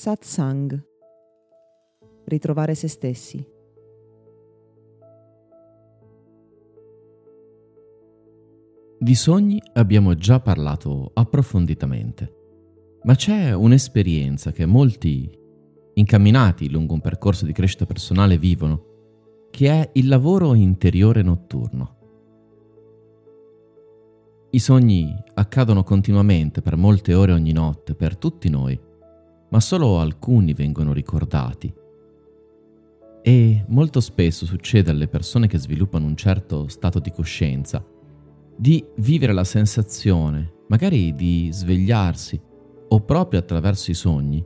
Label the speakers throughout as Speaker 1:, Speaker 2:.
Speaker 1: Satsang. Ritrovare se stessi.
Speaker 2: Di sogni abbiamo già parlato approfonditamente, ma c'è un'esperienza che molti incamminati lungo un percorso di crescita personale vivono, che è il lavoro interiore notturno. I sogni accadono continuamente per molte ore ogni notte, per tutti noi, ma solo alcuni vengono ricordati. E molto spesso succede alle persone che sviluppano un certo stato di coscienza di vivere la sensazione, magari di svegliarsi o proprio attraverso i sogni,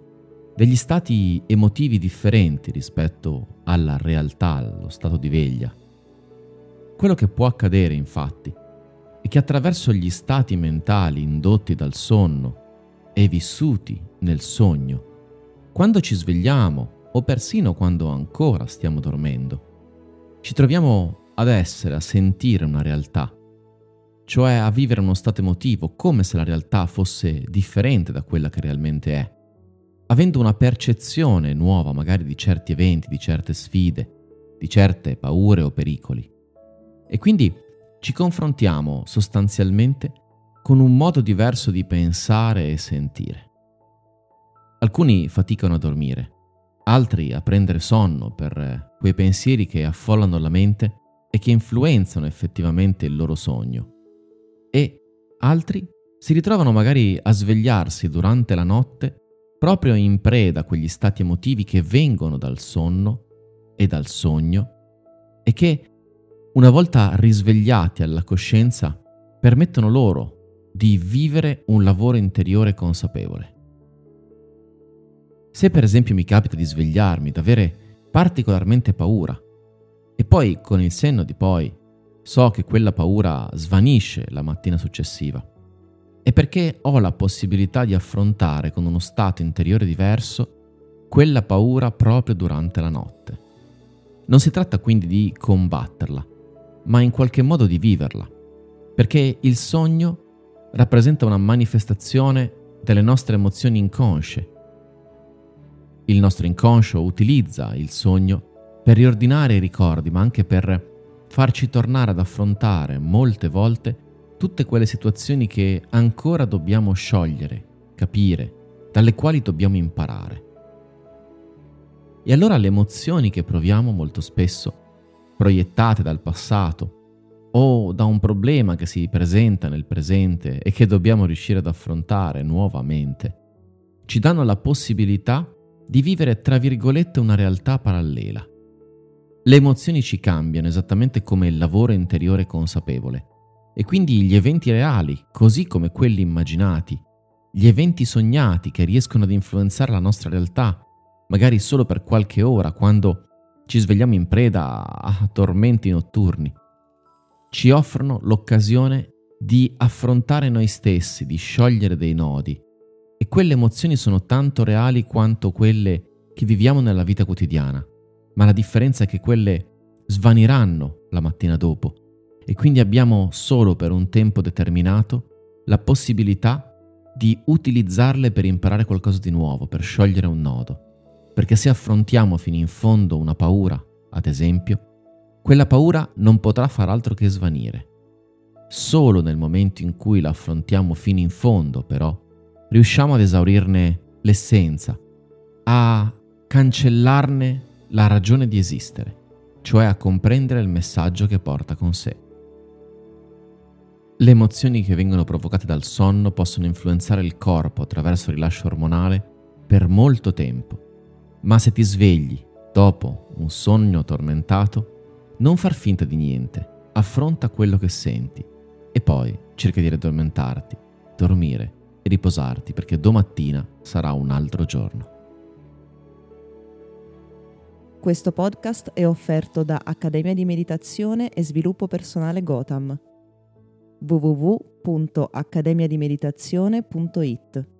Speaker 2: degli stati emotivi differenti rispetto alla realtà, allo stato di veglia. Quello che può accadere, infatti, è che attraverso gli stati mentali indotti dal sonno e vissuti nel sogno, quando ci svegliamo o persino quando ancora stiamo dormendo, ci troviamo ad essere, a sentire una realtà, cioè a vivere uno stato emotivo come se la realtà fosse differente da quella che realmente è avendo una percezione nuova magari di certi eventi, di certe sfide, di certe paure o pericoli. E quindi ci confrontiamo sostanzialmente con un modo diverso di pensare e sentire. Alcuni faticano a dormire, altri a prendere sonno per quei pensieri che affollano la mente e che influenzano effettivamente il loro sogno. E altri si ritrovano magari a svegliarsi durante la notte proprio in preda a quegli stati emotivi che vengono dal sonno e dal sogno e che, una volta risvegliati alla coscienza, permettono loro di vivere un lavoro interiore consapevole. Se per esempio mi capita di svegliarmi, di avere particolarmente paura, e poi con il senno di poi so che quella paura svanisce la mattina successiva, è perché ho la possibilità di affrontare con uno stato interiore diverso quella paura proprio durante la notte. Non si tratta quindi di combatterla, ma in qualche modo di viverla, perché il sogno rappresenta una manifestazione delle nostre emozioni inconsce. Il nostro inconscio utilizza il sogno per riordinare i ricordi, ma anche per farci tornare ad affrontare molte volte tutte quelle situazioni che ancora dobbiamo sciogliere, capire, dalle quali dobbiamo imparare. E allora le emozioni che proviamo molto spesso, proiettate dal passato o da un problema che si presenta nel presente e che dobbiamo riuscire ad affrontare nuovamente, ci danno la possibilità di vivere tra virgolette una realtà parallela. Le emozioni ci cambiano esattamente come il lavoro interiore consapevole e quindi gli eventi reali, così come quelli immaginati, gli eventi sognati che riescono ad influenzare la nostra realtà, magari solo per qualche ora, quando ci svegliamo in preda a tormenti notturni, ci offrono l'occasione di affrontare noi stessi, di sciogliere dei nodi. Quelle emozioni sono tanto reali quanto quelle che viviamo nella vita quotidiana, ma la differenza è che quelle svaniranno la mattina dopo e quindi abbiamo solo per un tempo determinato la possibilità di utilizzarle per imparare qualcosa di nuovo, per sciogliere un nodo. Perché se affrontiamo fino in fondo una paura, ad esempio, quella paura non potrà far altro che svanire. Solo nel momento in cui la affrontiamo fino in fondo, però, riusciamo ad esaurirne l'essenza, a cancellarne la ragione di esistere, cioè a comprendere il messaggio che porta con sé. Le emozioni che vengono provocate dal sonno possono influenzare il corpo attraverso il rilascio ormonale per molto tempo, ma se ti svegli dopo un sogno tormentato, non far finta di niente, affronta quello che senti e poi cerca di addormentarti, dormire e riposarti perché domattina sarà un altro giorno.
Speaker 1: Questo podcast è offerto da Accademia di Meditazione e Sviluppo Personale Gotham www.accademiadimeditazione.it